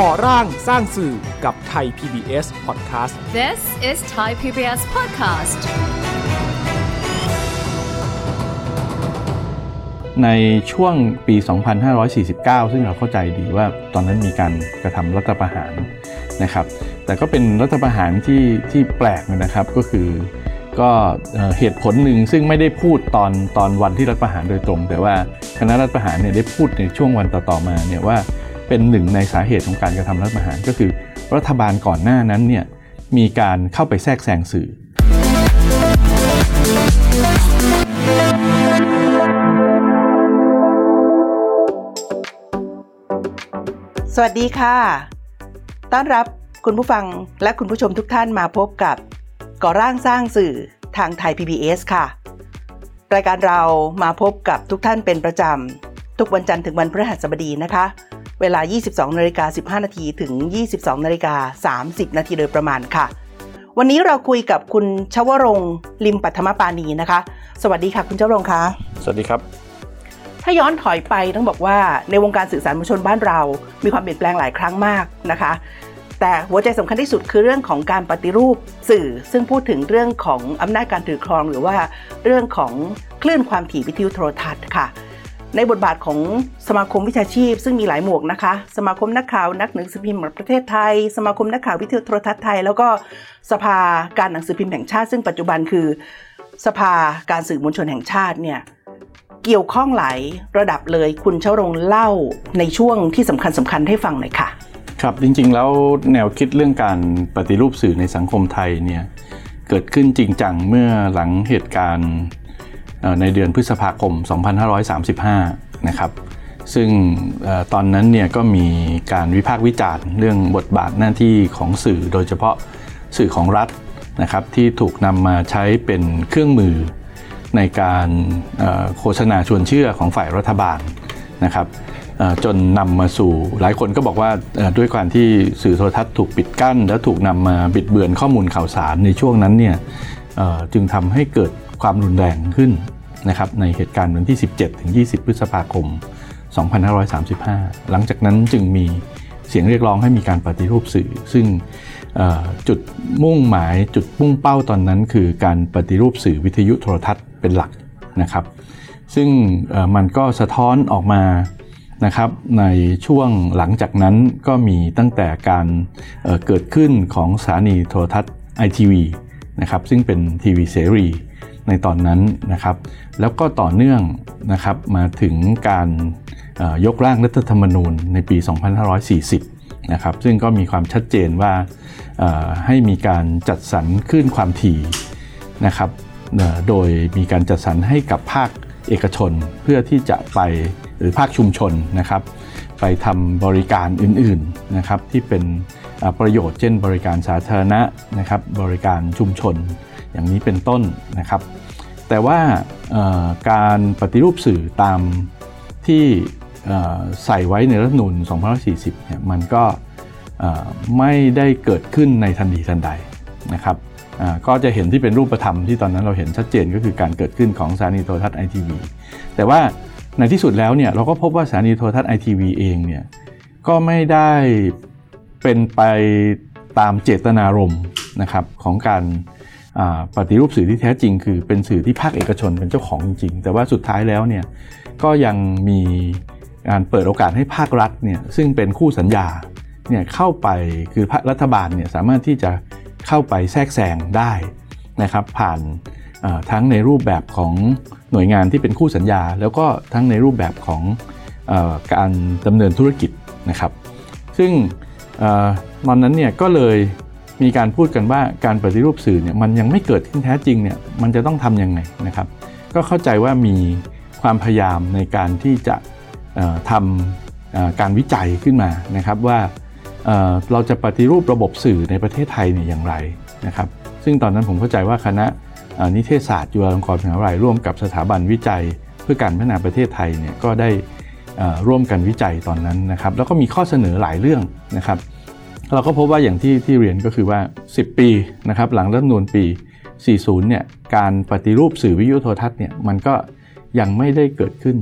ก่อร่างสร้างสื่อกับไทย PBS Podcast This is Thai PBS Podcast ในช่วงปี 2549 ซึ่งเราเข้าใจดีว่าตอนนั้นมีการกระทำรัฐประหารนะครับ แต่ก็เป็นรัฐประหารที่ที่แปลกนะครับก็คือก็เหตุผลหนึ่งซึ่งไม่ได้พูดตอนตอนวันที่รัฐประหารโดยตรง แต่ว่าคณะรัฐประหารเนี่ยได้พูดในช่วงวันต่อๆมาเนี่ยว่า เป็นหนึ่งในสาเหตุของการกระทำรัฐประหารก็คือ รัฐบาลก่อนหน้านั้นเนี่ยมีการเข้าไปแทรกแซงสื่อ สวัสดีค่ะ ต้อนรับคุณผู้ฟังและคุณผู้ชมทุกท่านมาพบกับ ก่อร่างสร้างสื่อทางไทย PBS ค่ะ รายการเรามาพบกับทุกท่านเป็นประจำทุกวันจันทร์ถึงวันพฤหัสบดีนะคะ เวลา 22นาฬิกา15 นาทีถึง 22นาฬิกา30 นาทีโดยประมาณค่ะ วันนี้เราคุยกับคุณชวรงลิมปัทมปานีนะคะ สวัสดีค่ะคุณชวรงคะสวัสดีครับ ถ้าย้อนถอยไปต้องบอกว่าในวงการสื่อสารมวลชนบ้านเรา มีความเปลี่ยนแปลงหลายครั้งมากนะคะ แต่หัวใจสำคัญที่สุดคือเรื่องของการปฏิรูปสื่อ ซึ่งพูดถึงเรื่องของอำนาจการถือครอง หรือว่าเรื่องของคลื่นความถี่วิทยุโทรทัศน์ค่ะ ในบทบาทของสมาคมวิชาชีพ ซึ่งมีหลายหมวกนะคะ สมาคมนักข่าวนักหนังสือพิมพ์ประเทศไทย สมาคมนักข่าววิทยุโทรทัศน์ไทย แล้วก็สภาการหนังสือพิมพ์แห่งชาติ ซึ่งปัจจุบันคือ สภาการสื่อมวลชนแห่งชาติเนี่ยเกี่ยวข้องหลายระดับเลยคุณเชารงเล่าในช่วงที่สำคัญสำคัญให้ฟังหน่อยค่ะ ครับจริงๆแล้วแนวคิดเรื่องการปฏิรูปสื่อในสังคมไทยเนี่ยเกิดขึ้นจริงจังเมื่อหลังเหตุการณ์ ในเดือนพฤษภาคม 2535 นะครับ ซึ่งตอนนั้นเนี่ยก็มีการวิพากษ์วิจารณ์เรื่องบทบาทหน้าที่ของสื่อโดยเฉพาะสื่อของรัฐนะครับที่ถูกนำมาใช้เป็นเครื่องมือในการโฆษณาชวนเชื่อของฝ่ายรัฐบาลนะครับจนนำมาสู่หลายคนก็บอกว่าด้วยการที่สื่อโทรทัศน์ถูกปิดกั้น แล้วถูกนำมาบิดเบือนข้อมูลข่าวสารในช่วงนั้นเนี่ย จึงทำให้เกิดความรุนแรงขึ้นนะครับในเหตุการณ์วันที่ 17 ถึง 20 พฤษภาคม 2535 หลังจากนั้นจึงมีเสียงเรียกร้องให้มีการปฏิรูปสื่อ ซึ่งจุดมุ่งหมายจุดมุ่งเป้าตอนนั้น คือการปฏิรูปสื่อวิทยุโทรทัศน์เป็นหลักนะครับ ซึ่งมันก็สะท้อนออกมานะครับในช่วงหลังจากนั้นก็มีตั้งแต่การเเกิดขึ้นของสถานีโทรทัศน์ ITV นะครับซึ่งเป็นทีวีเสรีในตอนนั้นนะครับ แล้วก็ต่อเนื่องนะครับมาถึงการยกร่างรัฐธรรมนูญในปี 2540 นะครับ ซึ่งก็มีความชัดเจนว่าให้มีการจัดสรรคลื่นความถี่นะครับโดยมีการจัดสรรให้กับภาคเอกชนเพื่อที่จะไปหรือภาคชุมชนนะครับ ไปทำบริการอื่นๆนะครับที่เป็น ประโยชน์เช่น บริการสาธารณะนะครับบริการชุมชนอย่างนี้เป็นต้นนะครับ แต่ว่าการปฏิรูปสื่อตามที่ใส่ไว้ในรัฐธรรมนูญ2540เนี่ยมันก็ไม่ได้เกิดขึ้นในทันทีทันใดนะครับก็จะเห็นที่เป็นรูปธรรมที่ตอนนั้นเราเห็นชัดเจนก็คือการเกิดขึ้นของสถานีโทรทัศน์ไอทีวีแต่ว่าในที่สุดแล้วเนี่ยเราก็พบว่าสถานีโทรทัศน์ไอทีวีเองเนี่ยก็ไม่ได้ เป็นไปตามเจตนารมณ์นะครับของการปฏิรูปสื่อที่แท้จริง คือเป็นสื่อที่ภาคเอกชนเป็นเจ้าของจริงๆแต่ว่าสุดท้ายแล้วเนี่ยก็ยังมีการเปิดโอกาสให้ภาครัฐเนี่ยซึ่งเป็นคู่สัญญาเนี่ยเข้าไปคือรัฐบาลเนี่ยสามารถที่จะเข้าไปแทรกแซงได้นะครับผ่านทั้งในรูปแบบของหน่วยงานที่เป็นคู่สัญญา แล้วก็ทั้งในรูปแบบของอการดำเนินธุรกิจนะครับ ซึ่ง ตอนนั้นเนี่ยก็เลยมีการพูดกันว่าการปฏิรูปสื่อเนี่ยมันยังไม่เกิดขึ้นแท้จริงเนี่ยมันจะต้องทำยังไงนะครับ ก็เข้าใจว่ามีความพยายามในการที่จะทำการวิจัยขึ้นมานะครับว่าเราจะปฏิรูประบบสื่อในประเทศไทยเนี่ยอย่างไรนะครับ ซึ่งตอนนั้นผมเข้าใจว่าคณะนิเทศศาสตร์จุฬาลงกรณ์มหาวิทยาลัยร่วมกับสถาบันวิจัย เพื่อการพัฒนาประเทศไทยเนี่ยก็ได้ ร่วมกันวิจัยตอนนั้นนะครับแล้วก็มีข้อเสนอหลายเรื่องนะครับ เราก็พบว่าอย่างที่ที่เรียนก็คือว่า 10 ปีนะครับหลังรัฐนูญปี 40 เนี่ยการปฏิรูปสื่อวิทยุโทรทัศน์เนี่ยมันก็ยังไม่ได้เกิดขึ้น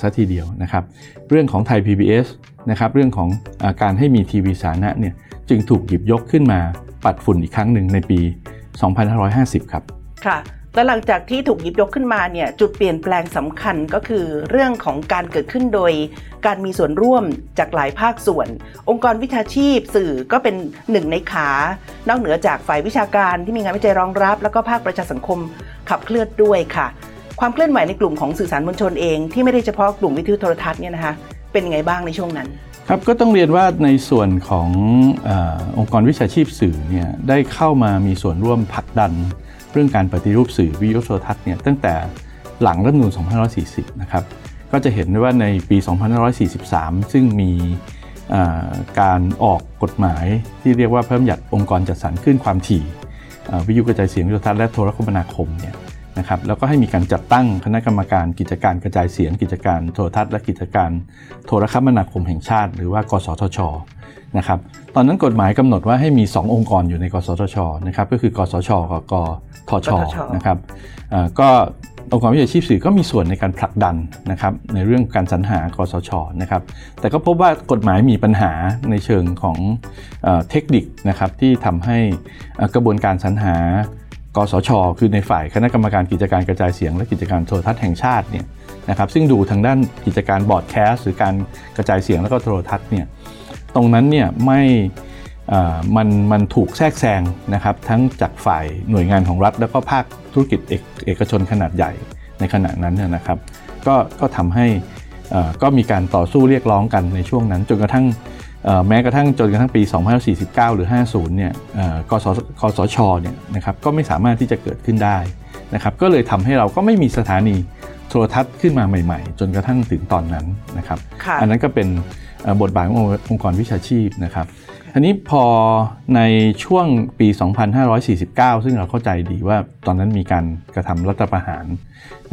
ซะทีเดียวนะครับ เรื่องของไทย PBS นะครับเรื่องของอการให้มีทีวีสาธารณะเนี่ยจึงถูกหยิบยกขึ้นมาปัดฝุ่นอีกครั้งหนึ่งในปี 2550 ครับค่ะ และหลังจากที่ถูกหยิบยกขึ้นมาเนี่ยจุดเปลี่ยนแปลงสำคัญก็คือเรื่องของการเกิดขึ้นโดย การมีส่วนร่วมจากหลายภาคส่วน องค์กรวิชาชีพสื่อก็เป็นหนึ่งในขา นอกเหนือจากฝ่ายวิชาการที่มีงานวิจัยรองรับ แล้วก็ภาคประชาสังคมขับเคลื่อนด้วยค่ะ ความเคลื่อนไหวในกลุ่มของสื่อสารมวลชนเองที่ไม่ได้เฉพาะกลุ่มวิทยุโทรทัศน์เนี่ยนะคะเป็นยังไงบ้างในช่วงนั้นครับก็ต้องเรียนว่าในส่วนของอองค์กรวิชาชีพสื่อเนี่ยได้เข้ามามีส่วนร่วมผลักดัน เรื่องการปฏิรูปสื่อวิทยุโทรทัศน์เนี่ยตั้งแต่หลังรัฐธรรมนูญ2540 นะครับ ก็จะเห็นได้ว่าในปี 2543 ซึ่งมีการออกกฎหมายที่เรียกว่าเพิ่มหยัดองค์กรจัดสรรขึ้นความถี่วิทยุกระจายเสียงวิทยุโทรทัศน์และโทรคมนาคมเนี่ยนะครับแล้วก็ให้มีการจัดตั้งคณะกรรมการกิจการกระจายเสียง กิจการโทรทัศน์และกิจการโทรคมนาคมแห่งชาติ หรือว่ากสทช นะครับตอนนั้นกฎหมายกำหนดว่าให้มี 2 องค์กรอยู่ในกสทชนะครับก็คือกสชกับกทชนะครับก็องค์กรวิชาชีพสื่อก็มีส่วนในการผลักดันนะครับในเรื่องการสรรหากสชนะครับแต่ก็พบว่ากฎหมายมีปัญหาในเชิงของเทคนิคนะครับที่ทำให้กระบวนการสรรหากสช คือในฝ่ายคณะกรรมการกิจการกระจายเสียง และกิจการโทรทัศน์แห่งชาติเนี่ยนะครับซึ่งดูทางด้านกิจการบอร์ดแคสต์หรือการกระจายเสียงแล้วก็โทรทัศน์เนี่ย ตรงนั้นเนี่ยไม่มันมันถูกแทรกแซงนะครับทั้งจากฝ่ายหน่วยงานของรัฐ แล้วก็ภาคธุรกิจเอกเอกชนขนาดใหญ่ในขณะนั้นเนี่ยนะครับก็ก็ทำให้ก็มีการต่อสู้เรียกร้องกันในช่วงนั้น จนกระทั่งแม้กระทั่งจนกระทั่งปี 2549 หรือ 50 เนี่ยกสกสช เนี่ยนะครับก็ไม่สามารถที่จะเกิดขึ้นได้นะครับก็เลยทำให้เราก็ไม่มีสถานี รทัศน์ขึ้นมาใหม่ๆ จนกระทั่งถึงตอนนั้นนะครับ อันนั้นก็เป็นบทบาทขององค์กรวิชาชีพนะครับอันนี้พอในช่วงปี 2549 ซึ่งเราเข้าใจดีว่าตอนนั้นมีการกระทำรัฐประหาร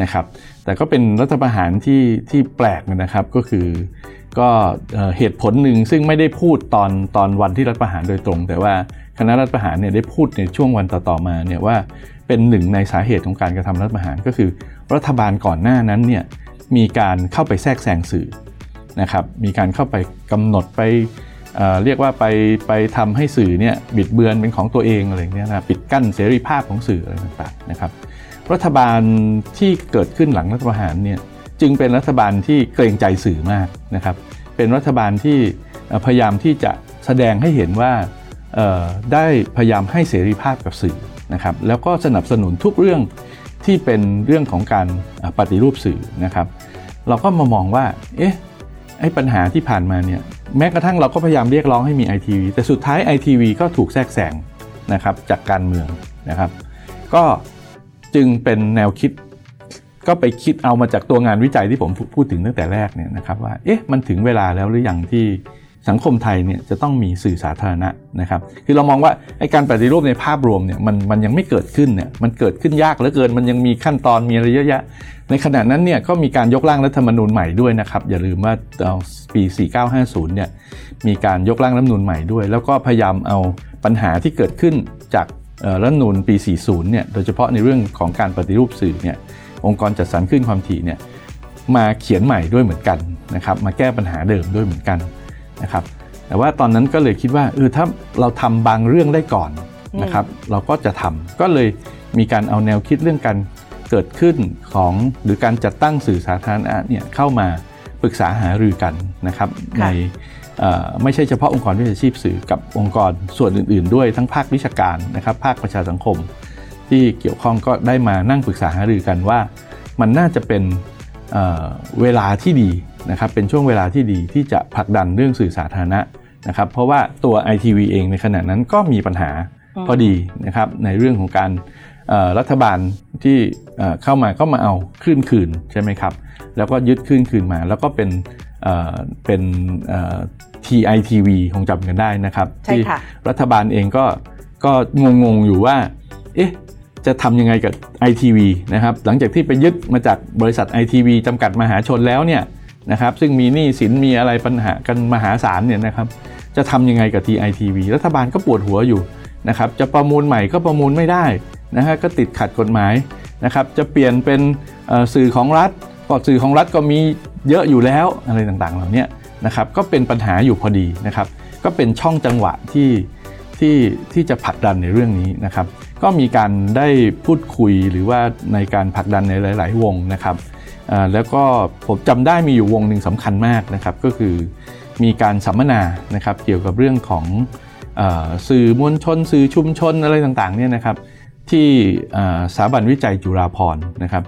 นะครับ แต่ก็เป็นรัฐประหารที่ที่แปลกนะครับก็คือก็เหตุผลหนึ่งซึ่งไม่ได้พูดตอนตอนวันที่รัฐประหารโดยตรง แต่ว่าคณะรัฐประหารเนี่ยได้พูดในช่วงวันต่อๆมาเนี่ยว่า เป็นหนึ่งในสาเหตุของการกระทำรัฐประหารก็คือ รัฐบาลก่อนหน้านั้นเนี่ยมีการเข้าไปแทรกแซงสื่อนะครับมีการเข้าไปกำหนดไปเรียกว่าไปไปทำให้สื่อเนี่ยบิดเบือนเป็นของตัวเองอะไรเงี้ยนะปิดกั้นเสรีภาพของสื่ออะไรต่างๆนะครับ รัฐบาลที่เกิดขึ้นหลังรัฐประหารเนี่ยจึงเป็นรัฐบาลที่เกรงใจสื่อมากนะครับ เป็นรัฐบาลที่พยายามที่จะแสดงให้เห็นว่าได้พยายามให้เสรีภาพกับสื่อ นะครับแล้วก็สนับสนุนทุกเรื่องที่เป็นเรื่องของการปฏิรูปสื่อนะครับ เราก็มามองว่าเอ๊ะไอ้ปัญหาที่ผ่านมาเนี่ยแม้กระทั่งเราก็พยายามเรียกร้องให้มีไอทีวีแต่สุดท้ายไอทีวีก็ถูกแทรกแซงนะครับจากการเมืองนะครับ ก็จึงเป็นแนวคิดก็ไปคิดเอามาจากตัวงานวิจัยที่ผมพูดถึงตั้งแต่แรกเนี่ยนะครับว่าเอ๊ะมันถึงเวลาแล้วหรือยังที่ สังคมไทยเนี่ยจะต้องมีสื่อสาธารณะนะครับ คือเรามองว่าไอ้การปฏิรูปในภาพรวมเนี่ยมันมันยังไม่เกิดขึ้นเนี่ยมันเกิดขึ้นยากเหลือเกิน มันยังมีขั้นตอนมีอะไรเยอะแยะ ในขณะนั้นเนี่ยก็มีการยกร่างรัฐธรรมนูญใหม่ด้วยนะครับ อย่าลืมว่าปี 4950 เนี่ยมีการยกร่างรัฐธรรมนูญใหม่ด้วย แล้วก็พยายามเอาปัญหาที่เกิดขึ้นจากรัฐธรรมนูญปี 40 เนี่ยโดยเฉพาะในเรื่องของการปฏิรูปสื่อเนี่ยองค์กรจัดสรรขึ้นความถี่เนี่ยมาเขียนใหม่ด้วยเหมือนกันนะครับมาแก้ปัญหาเดิมด้วยเหมือนกัน นะครับแต่ว่าตอนนั้นก็เลยคิดว่าเออถ้าเราทำบางเรื่องได้ก่อนนะครับเราก็จะทำก็เลยมีการเอาแนวคิดเรื่องการเกิดขึ้นของหรือการจัดตั้งสื่อสาธารณะเนี่ยเข้ามาปรึกษาหารือกันนะครับในไม่ใช่เฉพาะองค์กรวิชาชีพสื่อกับองค์กรส่วนอื่น ๆ ด้วยทั้งภาควิชาการนะครับภาคประชาสังคม ที่เกี่ยวข้องก็ได้มานั่งปรึกษาหารือกันว่า มันน่าจะเป็นเเวลาที่ดี นะครับเป็นช่วงเวลาที่ดีที่จะผลักดันเรื่องสื่อสาธารณะนะครับเพราะว่าตัว ITV เองในขณะนั้นก็มีปัญหาพอดีนะครับในเรื่องของการรัฐบาลที่เข้ามาก็มาเอาคลื่นคืนใช่ไหมครับแล้วก็ยึดคลื่นคืนมา แล้วก็เป็นเป็น TITV คงจำกันได้นะครับที่รัฐบาลเองก็ก็งงๆอยู่ว่าเอ๊ะจะทำยังไงกับ ITV นะครับหลังจากที่ไปยึดมาจากบริษัท ITV จำกัดมหาชนแล้วเนี่ย นะครับ ซึ่งมีหนี้สินมีอะไรปัญหากันมหาศาลเนี่ยนะครับ จะทำยังไงกับ TITV รัฐบาลก็ปวดหัวอยู่นะครับ จะประมูลใหม่ก็ประมูลไม่ได้นะฮะก็ติดขัดกฎหมายนะครับ จะเปลี่ยนเป็นสื่อของรัฐก็สื่อของรัฐก็มีเยอะอยู่แล้วอะไรต่างๆ เหล่านี้นะครับ ก็เป็นปัญหาอยู่พอดีนะครับ ก็เป็นช่องจังหวะที่ที่ที่จะผลักดันในเรื่องนี้นะครับ ก็มีการได้พูดคุยหรือว่าในการผลักดันในหลาย ๆ วงนะครับ แล้วก็ผมจำได้มีอยู่วงหนึ่งสำคัญมากนะครับ ก็คือมีการสัมมนานะครับเกี่ยวกับเรื่องของสื่อมวลชน สื่อชุมชนอะไรต่างๆเนี่ยนะครับที่สถาบันวิจัยจุฬาภรณ์นะครับ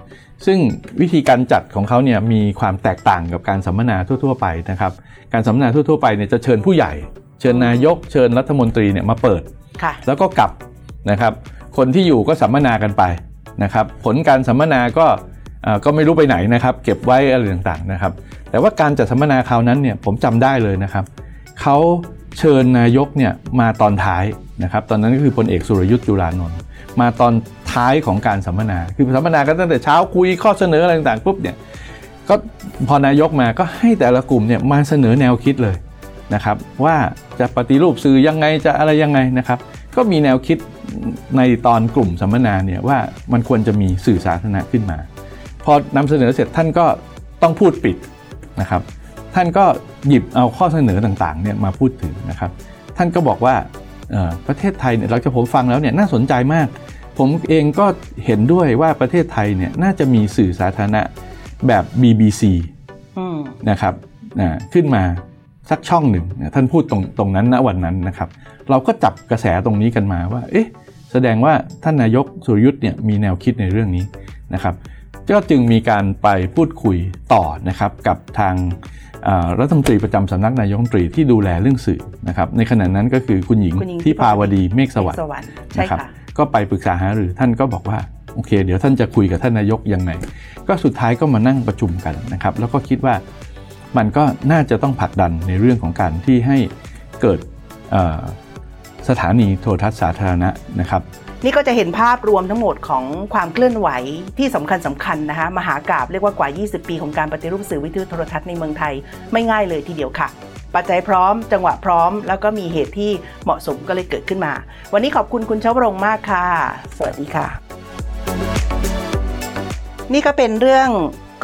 ซึ่งวิธีการจัดของเขาเนี่ยมีความแตกต่างกับการสัมมนาทั่ว ๆ ไปนะครับ การสัมมนาทั่ว ๆ ไปเนี่ยจะเชิญผู้ใหญ่ เชิญนายก เชิญรัฐมนตรีเนี่ยมาเปิด แล้วก็กลับนะครับ คนที่อยู่ก็สัมมนากันไปนะครับ ผลการสัมมนาก็ ก็ไม่รู้ไปไหนนะครับ เก็บไว้อะไรต่างๆนะครับ แต่ว่าการจัดสัมมนาคราวนั้นเนี่ยผมจำได้เลยนะครับเขาเชิญนายกเนี่ยมาตอนท้ายนะครับ ตอนนั้นก็คือพลเอกสุรยุทธ์จุลานนท์มาตอนท้ายของการสัมมนา คือสัมมนากันตั้งแต่เช้าคุยข้อเสนออะไรต่างๆปุ๊บเนี่ยก็พอนายกมาก็ให้แต่ละกลุ่มเนี่ยมาเสนอแนวคิดเลยนะครับว่าจะปฏิรูปสื่อยังไงจะอะไรยังไงนะครับ ก็มีแนวคิดในตอนกลุ่มสัมมนาเนี่ยว่ามันควรจะมีสื่อสาธารณะขึ้นมา พอนำเสนอเสร็จท่านก็ต้องพูดปิดนะครับ ท่านก็หยิบเอาข้อเสนอต่างๆเนี่ยมาพูดถึงนะครับ ท่านก็บอกว่าประเทศไทยเนี่ยเราจะผมฟังแล้วเนี่ยน่าสนใจมาก ผมเองก็เห็นด้วยว่าประเทศไทยเนี่ยน่าจะมีสื่อสาธารณะแบบ BBC นะครับขึ้นมาสักช่องหนึ่งท่านพูดตรงตรงนั้นณวันนั้นนะครับ เราก็จับกระแสตรงนี้กันมาว่า เอ๊ะ แสดงว่าท่านนายกสุรยุทธ์เนี่ยมีแนวคิดในเรื่องนี้นะครับ ก็จึงมีการไปพูดคุยต่อนะครับกับทางรัฐมนตรีประจำสำนักนายกรัฐมนตรีที่ดูแลเรื่องสื่อนะครับในขณะนั้นก็คือคุณหญิงที่พาวดีเมฆสวัสดิ์นะครับก็ไปปรึกษาหารือท่านก็บอกว่าโอเค เดี๋ยวท่านจะคุยกับท่านนายกยังไง ก็สุดท้ายก็มานั่งประชุมกันนะครับแล้วก็คิดว่ามันก็น่าจะต้องผลักดันในเรื่องของการที่ให้เกิดสถานีโทรทัศน์สาธารณะนะครับ นี่ก็จะเห็นภาพรวมทั้งหมดของความเคลื่อนไหวที่สำคัญสำคัญนะคะมหากราบเรียกว่ากว่า 20 ปีของการปฏิรูปสื่อวิทยุโทรทัศน์ในเมืองไทยไม่ง่ายเลยทีเดียวค่ะ ปัจจัยพร้อม จังหวะพร้อม แล้วก็มีเหตุที่เหมาะสมก็เลยเกิดขึ้นมา วันนี้ขอบคุณคุณเชาวรงมากค่ะ สวัสดีค่ะ นี่ก็เป็นเรื่อง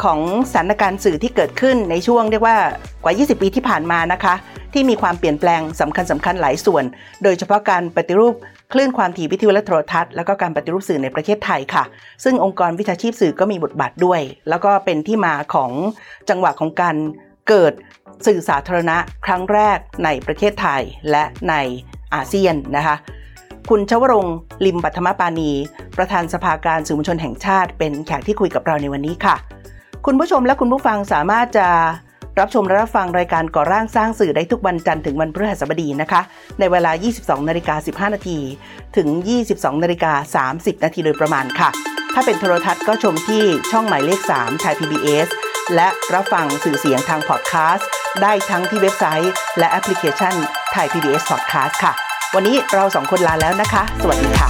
ของสถานการณ์สื่อที่เกิดขึ้นในช่วงเรียกว่ากว่า 20 ปีที่ผ่านมานะคะ ที่มีความเปลี่ยนแปลงสำคัญสำคัญหลายส่วน โดยเฉพาะการปฏิรูป คลื่นความถี่วิทยุและโทรทัศน์แล้วก็การปฏิรูปสื่อในประเทศไทยค่ะ ซึ่งองค์กรวิชาชีพสื่อก็มีบทบาทด้วย แล้วก็เป็นที่มาของจังหวะของการเกิดสื่อสาธารณะครั้งแรกในประเทศไทยและในอาเซียนนะคะคุณชวรงลิมปัทมปานี ประธานสภาการสื่อมวลชนแห่งชาติ เป็นแขกที่คุยกับเราในวันนี้ค่ะ คุณผู้ชมและคุณผู้ฟังสามารถจะ รับชมและรับฟังรายการก่อร่างสร้างสื่อได้ทุกวันจันทร์ถึงวันพฤหัสบดีนะคะ ในเวลา 22นาฬิกา15 นาทีถึง 22นาฬิกา30 นาทีโดยประมาณค่ะ ถ้าเป็นโทรทัศน์ก็ชมที่ช่องหมายเลข 3 ไทย PBS และรับฟังสื่อเสียงทางพอดแคสต์ได้ทั้งที่เว็บไซต์ และแอปพลิเคชันไทย PBS Podcast ค่ะ วันนี้เราสองคนลาแล้วนะคะ สวัสดีค่ะ